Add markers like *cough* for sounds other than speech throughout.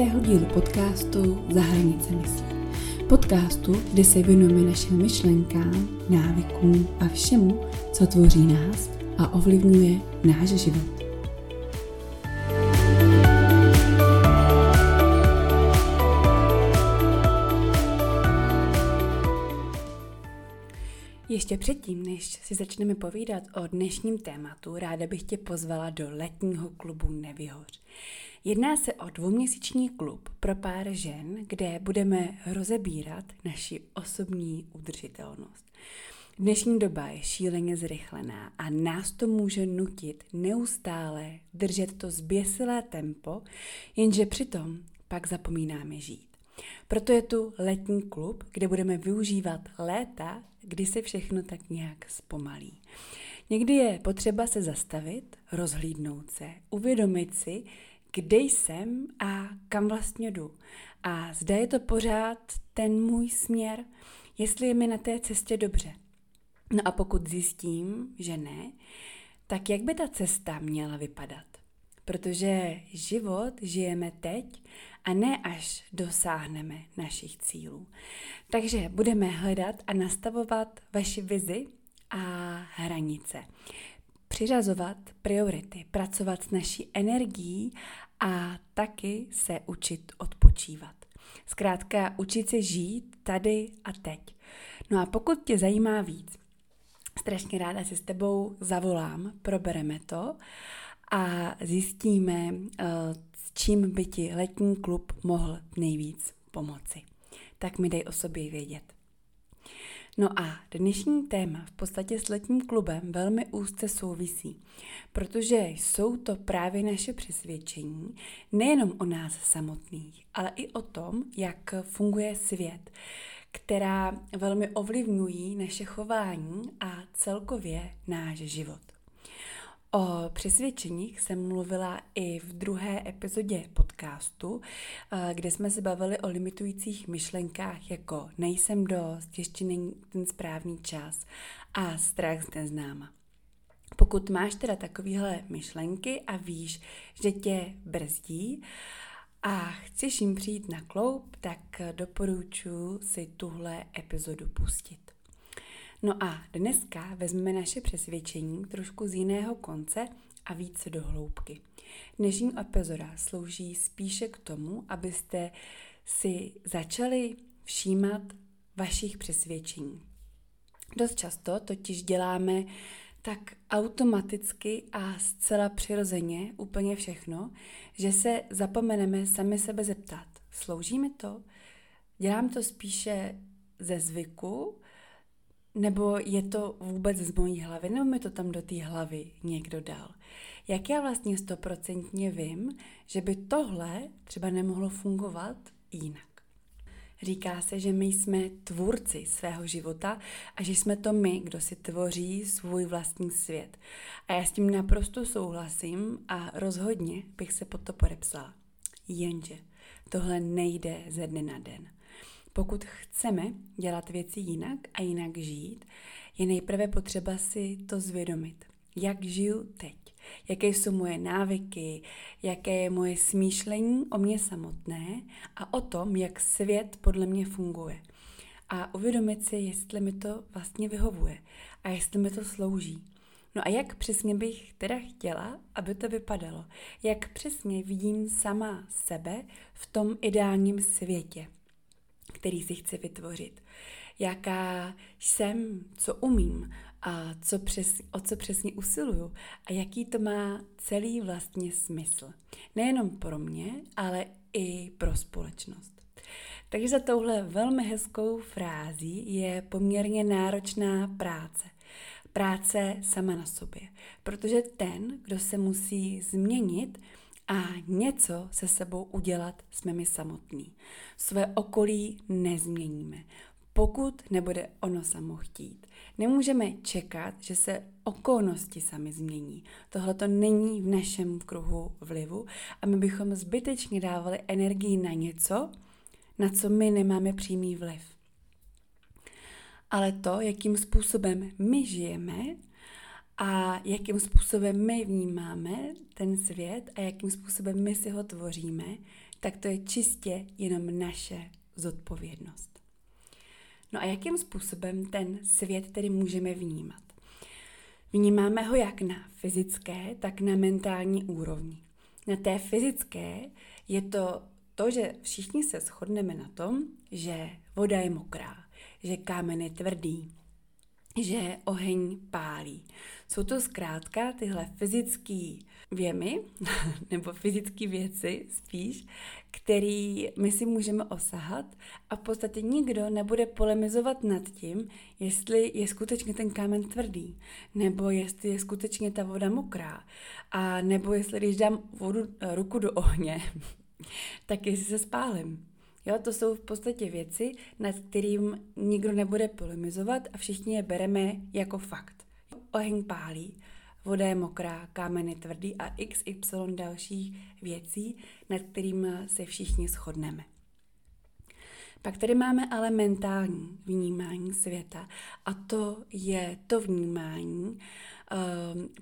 čtvrtého dílu podcastu Za hranice mysli. Podcastu, kde se věnujeme našim myšlenkám, návykům a všemu, co tvoří nás a ovlivňuje náš život. Ještě předtím, než si začneme povídat o dnešním tématu, ráda bych tě pozvala do letního klubu Nevyhoř. Jedná se o dvouměsíční klub pro pár žen, kde budeme rozebírat naši osobní udržitelnost. Dnešní doba je šíleně zrychlená a nás to může nutit neustále držet to zběsilé tempo, jenže přitom pak zapomínáme žít. Proto je tu letní klub, kde budeme využívat léta, kdy se všechno tak nějak zpomalí. Někdy je potřeba se zastavit, rozhlídnout se, uvědomit si, kde jsem a kam vlastně jdu. A zda je to pořád ten můj směr, jestli je mi na té cestě dobře. No a pokud zjistím, že ne, tak jak by ta cesta měla vypadat? Protože život žijeme teď a ne až dosáhneme našich cílů. Takže budeme hledat a nastavovat vaši vizi a hranice. Přiřazovat priority, pracovat s naší energií a taky se učit odpočívat. Zkrátka učit se žít tady a teď. No a pokud tě zajímá víc, strašně ráda si s tebou zavolám, probereme to a zjistíme, eh, s čím by ti letní klub mohl nejvíc pomoci. Tak mi dej o sobě vědět. No a dnešní téma v podstatě s letním klubem velmi úzce souvisí, protože jsou to právě naše přesvědčení, nejenom o nás samotných, ale i o tom, jak funguje svět, která velmi ovlivňují naše chování a celkově náš život. O přesvědčeních jsem mluvila i v druhé epizodě podcastu, eh, kde jsme se bavili o limitujících myšlenkách jako nejsem dost, ještě není ten správný čas a strach z neznáma. Pokud máš teda takovéhle myšlenky a víš, že tě brzdí a chceš jim přijít na kloup, tak doporučuji si tuhle epizodu pustit. No a dneska vezmeme naše přesvědčení trošku z jiného konce a více do hloubky. Dnešní epizoda slouží spíše k tomu, abyste si začali všímat vašich přesvědčení. Dost často totiž děláme tak automaticky a zcela přirozeně úplně všechno, že se zapomeneme sami sebe zeptat. Slouží mi to? Dělám to spíše ze zvyku, nebo je to vůbec z mojí hlavy, nebo mi to tam do té hlavy někdo dal? Jak já vlastně stoprocentně vím, že by tohle třeba nemohlo fungovat jinak? Říká se, že my jsme tvůrci svého života a že jsme to my, kdo si tvoří svůj vlastní svět. A já s tím naprosto souhlasím a rozhodně bych se pod to podepsala. Jenže tohle nejde ze dne na den. Pokud chceme dělat věci jinak a jinak žít, je nejprve potřeba si to zvědomit. Jak žiju teď? Jaké jsou moje návyky? Jaké je moje smýšlení o mě samotné a o tom, jak svět podle mě funguje. A uvědomit si, jestli mi to vlastně vyhovuje a jestli mi to slouží. No a jak přesně bych teda chtěla, aby to vypadalo? Jak přesně vidím sama sebe v tom ideálním světě? Který si chci vytvořit. Jaká jsem, co umím a co přes, o co přesně usiluju a jaký to má celý vlastně smysl. Nejenom pro mě, ale i pro společnost. Takže za touhle velmi hezkou frází je poměrně náročná práce. Práce sama na sobě. Protože ten, kdo se musí změnit, a něco se sebou udělat jsme my samotní. Své okolí nezměníme, pokud nebude ono samo chtít. Nemůžeme čekat, že se okolnosti sami změní. Tohle to není v našem kruhu vlivu a my bychom zbytečně dávali energii na něco, na co my nemáme přímý vliv. Ale to, jakým způsobem my žijeme, a jakým způsobem my vnímáme ten svět a jakým způsobem my si ho tvoříme, tak to je čistě jenom naše zodpovědnost. No a jakým způsobem ten svět tedy můžeme vnímat? Vnímáme ho jak na fyzické, tak na mentální úrovni. Na té fyzické je to to, že všichni se shodneme na tom, že voda je mokrá, že kámen je tvrdý, že oheň pálí. Jsou to zkrátka tyhle fyzické věmy, *laughs* nebo fyzické věci spíš, který my si můžeme osahat a v podstatě nikdo nebude polemizovat nad tím, jestli je skutečně ten kámen tvrdý, nebo jestli je skutečně ta voda mokrá, a nebo jestli když dám vodu, ruku do ohně, *laughs* tak jestli se spálím. Jo, to jsou v podstatě věci, nad kterým nikdo nebude polemizovat a všichni je bereme jako fakt. Oheň pálí, voda je mokrá, kámen je tvrdý a xy dalších věcí, nad kterým se všichni shodneme. Pak tady máme ale mentální vnímání světa a to je to vnímání,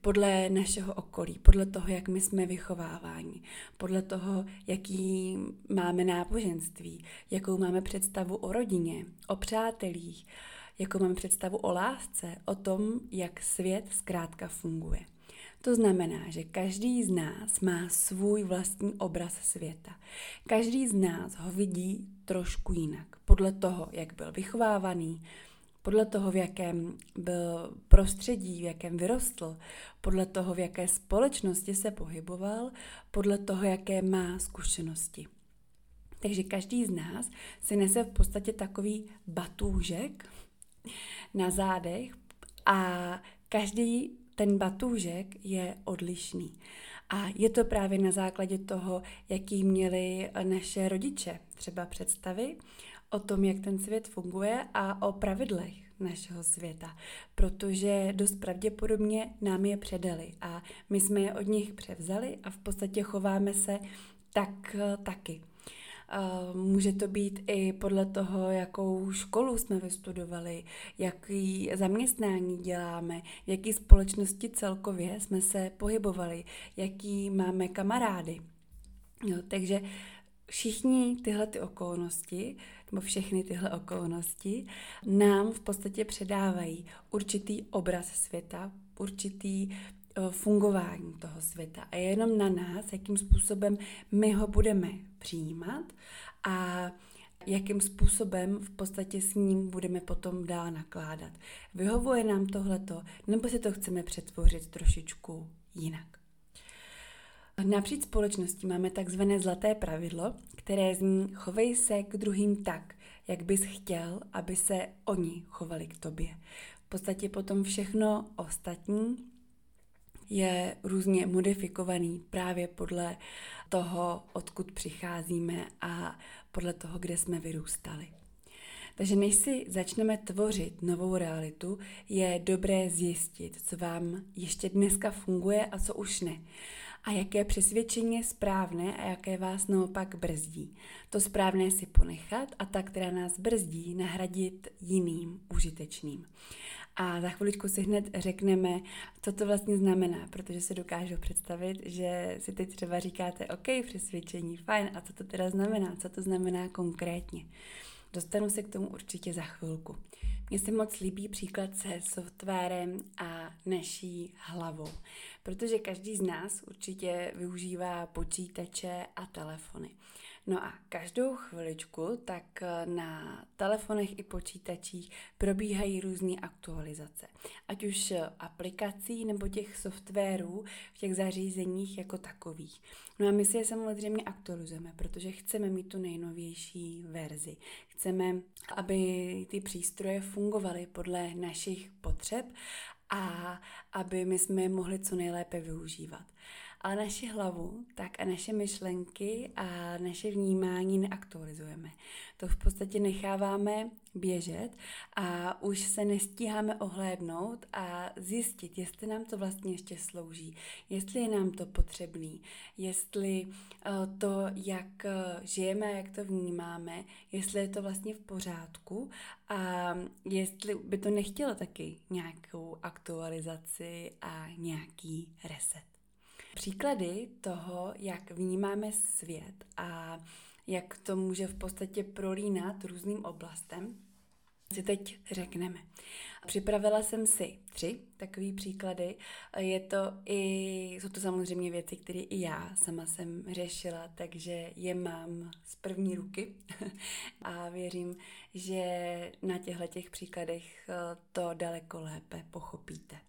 podle našeho okolí, podle toho, jak my jsme vychováváni, podle toho, jaký máme náboženství, jakou máme představu o rodině, o přátelích, jakou máme představu o lásce, o tom, jak svět zkrátka funguje. To znamená, že každý z nás má svůj vlastní obraz světa. Každý z nás ho vidí trošku jinak, podle toho, jak byl vychovávaný, podle toho, v jakém byl prostředí, v jakém vyrostl, podle toho, v jaké společnosti se pohyboval, podle toho, jaké má zkušenosti. Takže každý z nás si nese v podstatě takový batůžek na zádech a každý ten batůžek je odlišný. A je to právě na základě toho, jaký měli naše rodiče třeba představy o tom, jak ten svět funguje a o pravidlech našeho světa, protože dost pravděpodobně nám je předali a my jsme je od nich převzali a v podstatě chováme se tak taky. Může to být i podle toho, jakou školu jsme vystudovali, jaký zaměstnání děláme, jaký společnosti celkově jsme se pohybovali, jaký máme kamarády. No, takže všichni tyhle ty okolnosti, nebo všechny tyhle okolnosti, nám v podstatě předávají určitý obraz světa, určitý fungování toho světa. A je jenom na nás, jakým způsobem my ho budeme přijímat a jakým způsobem v podstatě s ním budeme potom dál nakládat. Vyhovuje nám tohleto, nebo si to chceme přetvořit trošičku jinak. Napříč společností máme takzvané zlaté pravidlo, které zní chovej se k druhým tak, jak bys chtěl, aby se oni chovali k tobě. V podstatě potom všechno ostatní je různě modifikovaný právě podle toho, odkud přicházíme a podle toho, kde jsme vyrůstali. Takže než si začneme tvořit novou realitu, je dobré zjistit, co vám ještě dneska funguje a co už ne a jaké přesvědčení je správné a jaké vás naopak brzdí. To správné si ponechat a ta, která nás brzdí, nahradit jiným užitečným. A za chviličku si hned řekneme, co to vlastně znamená, protože se dokážu představit, že si teď třeba říkáte, OK, přesvědčení, fajn, a co to teda znamená, co to znamená konkrétně. Dostanu se k tomu určitě za chvilku. Mně se moc líbí příklad se softwarem a naší hlavou, protože každý z nás určitě využívá počítače a telefony. No a každou chviličku tak eh, na telefonech i počítačích probíhají různé aktualizace. Ať už eh, aplikací nebo těch softwarů v těch zařízeních jako takových. No a my si je samozřejmě aktualizujeme, protože chceme mít tu nejnovější verzi. Chceme, aby ty přístroje fungovaly podle našich potřeb a aby my jsme je mohli co nejlépe využívat ale naši hlavu, tak a naše myšlenky a naše vnímání neaktualizujeme. To v podstatě necháváme běžet a už se nestíháme ohlédnout a zjistit, jestli nám to vlastně ještě slouží, jestli je nám to potřebný, jestli eh, to, jak eh, žijeme a jak to vnímáme, jestli je to vlastně v pořádku a jestli by to nechtělo taky nějakou aktualizaci a nějaký reset. Příklady toho, jak vnímáme svět a jak to může v podstatě prolínat různým oblastem, si teď řekneme. Připravila jsem si tři takové příklady. Je to i, jsou to samozřejmě věci, které i já sama jsem řešila, takže je mám z první ruky *laughs* a věřím, že na těchto těch příkladech eh, to daleko lépe pochopíte.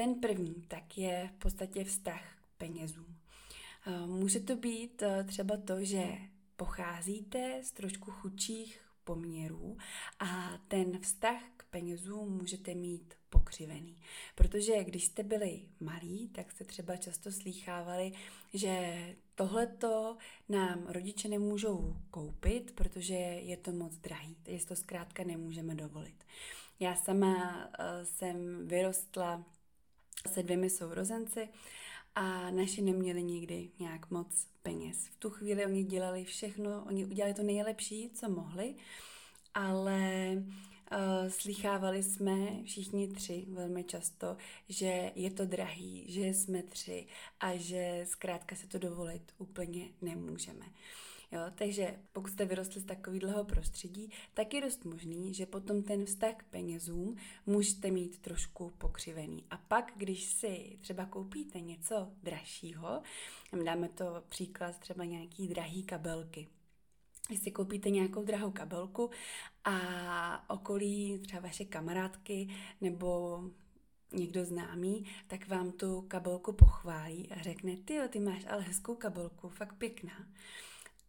Ten první tak je v podstatě vztah k penězům. Eh, může to být eh, třeba to, že pocházíte z trošku chudších poměrů a ten vztah k penězům můžete mít pokřivený. Protože když jste byli malí, tak jste třeba často slýchávali, že tohleto nám rodiče nemůžou koupit, protože je to moc drahý, takže to zkrátka nemůžeme dovolit. Já sama uh, jsem vyrostla se dvěmi sourozenci a naši neměli nikdy nějak moc peněz. V tu chvíli oni dělali všechno, oni udělali to nejlepší, co mohli, ale uh, slychávali jsme všichni tři velmi často, že je to drahý, že jsme tři a že zkrátka se to dovolit úplně nemůžeme. Jo, takže pokud jste vyrostli z takového prostředí, tak je dost možný, že potom ten vztah k penězům můžete mít trošku pokřivený. A pak, když si třeba koupíte něco dražšího, dáme to příklad třeba nějaký drahý kabelky, když si koupíte nějakou drahou kabelku a okolí třeba vaše kamarádky nebo někdo známý, tak vám tu kabelku pochválí a řekne, ty ty máš ale hezkou kabelku, fakt pěkná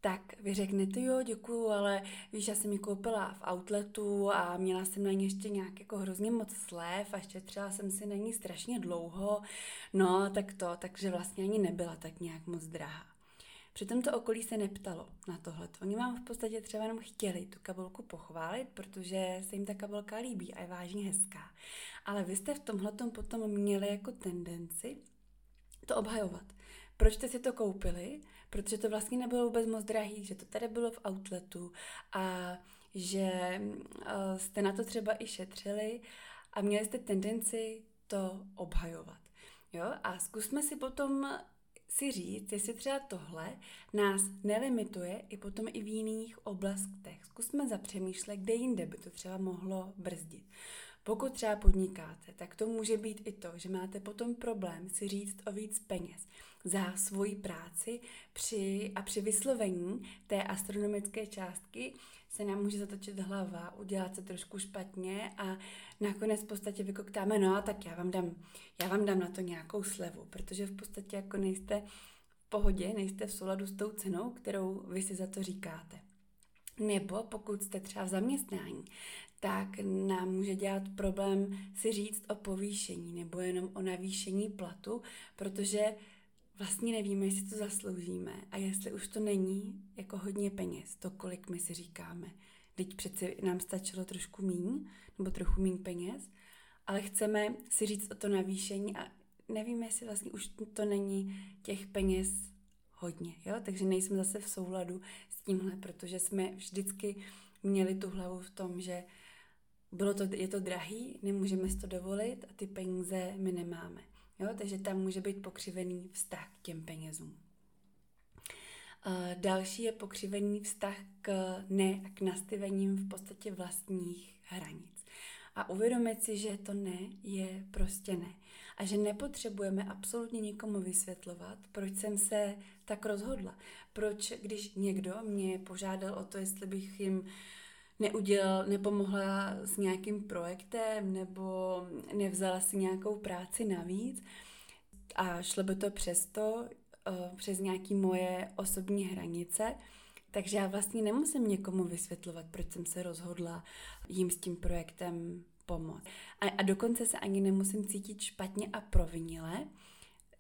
tak vy řeknete, jo, děkuju, ale víš, já jsem ji koupila v outletu a měla jsem na ní ještě nějak jako hrozně moc slev a šetřila jsem si na ní strašně dlouho, no tak to, takže vlastně ani nebyla tak nějak moc drahá. Přitom to okolí se neptalo na tohle. Oni vám v podstatě třeba jenom chtěli tu kabelku pochválit, protože se jim ta kabelka líbí a je vážně hezká. Ale vy jste v tomhle potom měli jako tendenci to obhajovat. Proč jste si to koupili? Protože to vlastně nebylo vůbec moc drahý, že to tady bylo v outletu a že uh, jste na to třeba i šetřili a měli jste tendenci to obhajovat. Jo? A zkusme si potom si říct, jestli třeba tohle nás nelimituje i potom i v jiných oblastech. Zkusme zapřemýšlet, kde jinde by to třeba mohlo brzdit. Pokud třeba podnikáte, tak to může být i to, že máte potom problém si říct o víc peněz za svoji práci při, a při vyslovení té astronomické částky se nám může zatočit hlava, udělat se trošku špatně a nakonec v podstatě vykoktáme, no a tak já vám dám, já vám dám na to nějakou slevu, protože v podstatě jako nejste v pohodě, nejste v souladu s tou cenou, kterou vy si za to říkáte. Nebo pokud jste třeba v zaměstnání, tak nám může dělat problém si říct o povýšení nebo jenom o navýšení platu, protože vlastně nevíme, jestli to zasloužíme a jestli už to není jako hodně peněz, to, kolik my si říkáme. Teď přeci nám stačilo trošku míň, nebo trochu míň peněz, ale chceme si říct o to navýšení a nevíme, jestli vlastně už to není těch peněz hodně, jo? takže nejsme zase v souladu s tímhle, protože jsme vždycky měli tu hlavu v tom, že bylo to, je to drahý, nemůžeme si to dovolit a ty peníze my nemáme. Jo? Takže tam může být pokřivený vztah k těm penězům. Další je pokřivený vztah k ne a k nastavením v podstatě vlastních hranic. A uvědomit si, že to ne je prostě ne. A že nepotřebujeme absolutně nikomu vysvětlovat, proč jsem se tak rozhodla. Proč, když někdo mě požádal o to, jestli bych jim uh, neudělal, nepomohla s nějakým projektem nebo nevzala si nějakou práci navíc. A šlo by to přesto uh, přes nějaké moje osobní hranice, takže já vlastně nemusím někomu vysvětlovat, proč jsem se rozhodla jim s tím projektem pomoct. A, a dokonce se ani nemusím cítit špatně a provinile,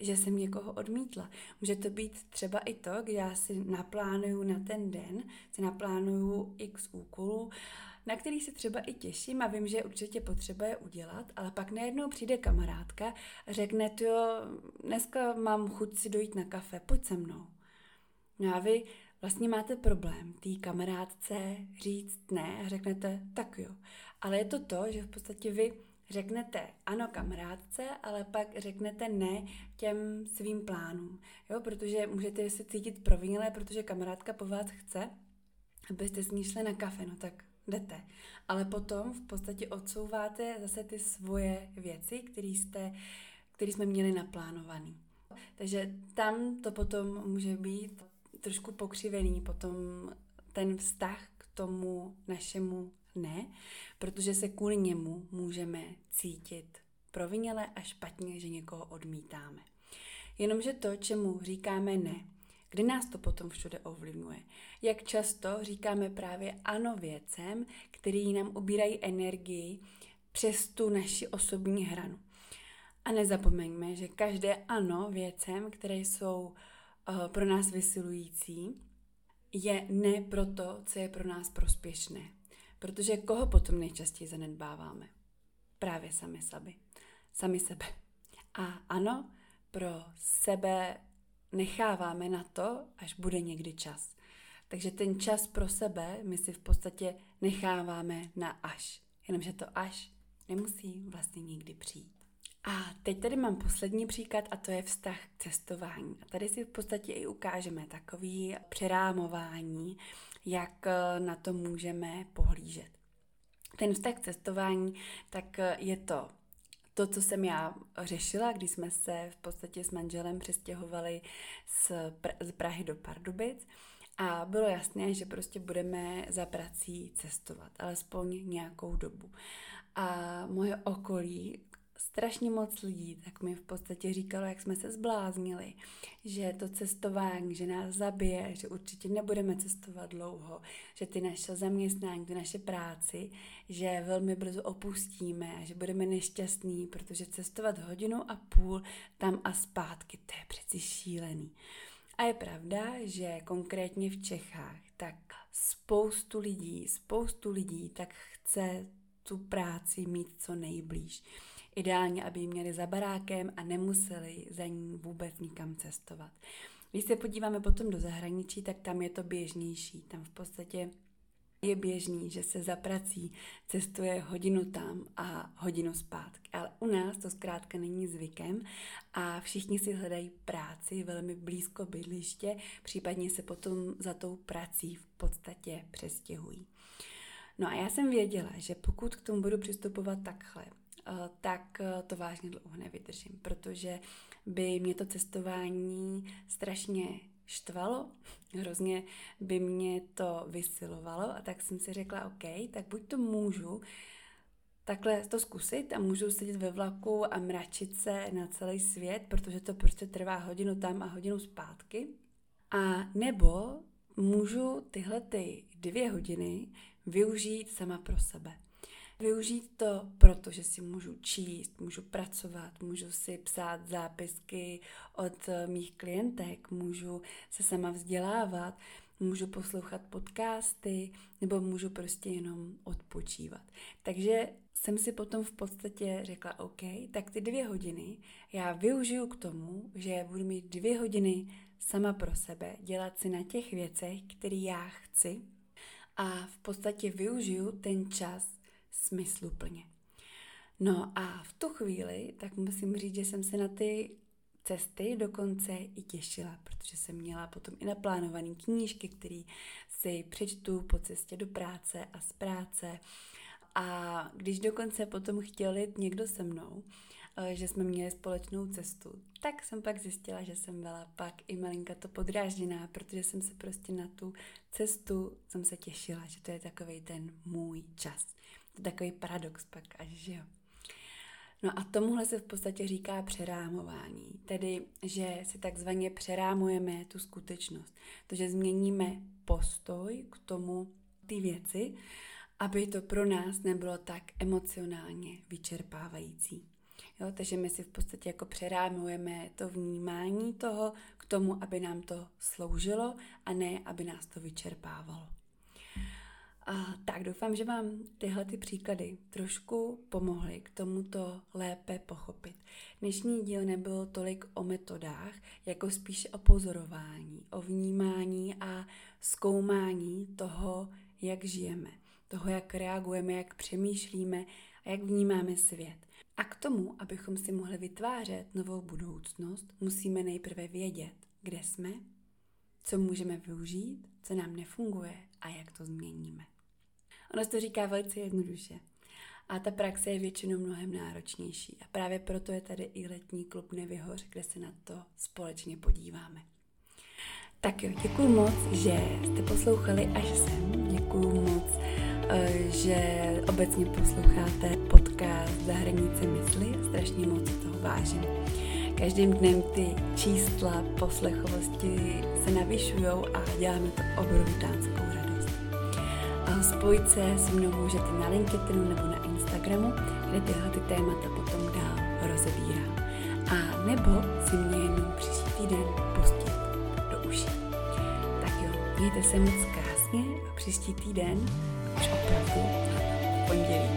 že jsem někoho odmítla. Může to být třeba i to, kdy já si naplánuju na ten den, si naplánuju x úkolů, na který se třeba i těším a vím, že určitě potřeba je udělat, ale pak najednou přijde kamarádka a řekne, jo, dneska mám chuť si dojít na kafe, pojď se mnou. No a vy vlastně máte problém té kamarádce říct ne a řeknete, tak jo. Ale je to to, že v podstatě vy řeknete ano kamarádce, ale pak řeknete ne těm svým plánům. Jo, protože můžete se cítit provinilé, protože kamarádka po vás chce, abyste s ní šli na kafe, no tak jdete. Ale potom v podstatě odsouváte zase ty svoje věci, které jste, které jsme měli naplánovaný. Takže tam to potom může být trošku pokřivený, potom ten vztah k tomu našemu ne, protože se kvůli němu můžeme cítit proviněle a špatně, že někoho odmítáme. Jenomže to, čemu říkáme ne, kdy nás to potom všude ovlivňuje. Jak často říkáme právě ano věcem, který nám ubírají energii přes tu naši osobní hranu. A nezapomeňme, že každé ano věcem, které jsou uh, pro nás vysilující, je ne pro to, co je pro nás prospěšné. Protože koho potom nejčastěji zanedbáváme? Právě sami sebe. Sami sebe. A ano, pro sebe necháváme na to, až bude někdy čas. Takže ten čas pro sebe my si v podstatě necháváme na až. Jenomže to až nemusí vlastně nikdy přijít. A teď tady mám poslední příklad a to je vztah k cestování. A tady si v podstatě i ukážeme takový přerámování, jak eh, na to můžeme pohlížet. Ten vztah k cestování, tak eh, je to to, co jsem já řešila, když jsme se v podstatě s manželem přestěhovali z, Pr- z Prahy do Pardubic a bylo jasné, že prostě budeme za prací cestovat, alespoň nějakou dobu. A moje okolí strašně moc lidí, tak mi v podstatě říkalo, jak jsme se zbláznili, že to cestování, že nás zabije, že určitě nebudeme cestovat dlouho, že ty naše zaměstnání, ty naše práci, že velmi brzo opustíme, že budeme nešťastní, protože cestovat hodinu a půl tam a zpátky, to je přeci šílený. A je pravda, že konkrétně v Čechách tak spoustu lidí, spoustu lidí tak chce tu práci mít co nejblíž. Ideálně, aby ji měli za barákem a nemuseli za ní vůbec nikam cestovat. Když se podíváme potom do zahraničí, tak tam je to běžnější. Tam v podstatě je běžný, že se za prací cestuje hodinu tam a hodinu zpátky. Ale u nás to zkrátka není zvykem a všichni si hledají práci velmi blízko bydliště, případně se potom za tou prací v podstatě přestěhují. No a já jsem věděla, že pokud k tomu budu přistupovat takhle, tak eh, to vážně dlouho nevydržím, protože by mě to cestování strašně štvalo, hrozně by mě to vysilovalo a tak jsem si řekla, OK, tak buď to můžu takhle to zkusit a můžu sedět ve vlaku a mračit se na celý svět, protože to prostě trvá hodinu tam a hodinu zpátky. A nebo můžu tyhle ty dvě hodiny využít sama pro sebe. Využít to, protože si můžu číst, můžu pracovat, můžu si psát zápisky od eh, mých klientek, můžu se sama vzdělávat, můžu poslouchat podcasty nebo můžu prostě jenom odpočívat. Takže jsem si potom v podstatě řekla, OK, tak ty dvě hodiny já využiju k tomu, že budu mít dvě hodiny sama pro sebe, dělat si na těch věcech, které já chci a v podstatě využiju ten čas smysluplně. No a v tu chvíli, tak musím říct, že jsem se na ty cesty dokonce i těšila, protože jsem měla potom i naplánované knížky, které si přečtu po cestě do práce a z práce. A když dokonce potom chtěl jít někdo se mnou, eh, že jsme měli společnou cestu, tak jsem pak zjistila, že jsem byla pak i malinka to podrážděná, protože jsem se prostě na tu cestu jsem se těšila, že to je takový ten můj čas. To je takový paradox pak až, že jo. No a tomuhle se v podstatě říká přerámování, tedy že si takzvaně přerámujeme tu skutečnost. To, že změníme postoj k tomu, ty věci, aby to pro nás nebylo tak emocionálně vyčerpávající. Jo, takže my si v podstatě jako přerámujeme to vnímání toho k tomu, aby nám to sloužilo a ne, aby nás to vyčerpávalo. A tak doufám, že vám tyhle ty příklady trošku pomohly k tomuto lépe pochopit. Dnešní díl nebyl tolik o metodách, jako spíše o pozorování, o vnímání a zkoumání toho, jak žijeme, toho, jak reagujeme, jak přemýšlíme a jak vnímáme svět. A k tomu, abychom si mohli vytvářet novou budoucnost, musíme nejprve vědět, kde jsme, co můžeme využít, co nám nefunguje a jak to změníme. Ono se to říká velice jednoduše. A ta praxe je většinou mnohem náročnější. A právě proto je tady i letní klub Nevyhoř, kde se na to společně podíváme. Tak jo, děkuji moc, že jste poslouchali až sem. Děkuji moc, eh, že obecně posloucháte podcast Za hranice mysli. Strašně moc toho vážím. Každým dnem ty čísla poslechovosti se navyšují a děláme to obrovitánskou radost. Spojit se s mnou můžete na LinkedInu nebo na Instagramu, kde tyhle ty témata potom dál rozebírám. A nebo si mě jenom příští týden pustit do uší. Tak jo, mějte se moc krásně a příští týden už opravdu pondělí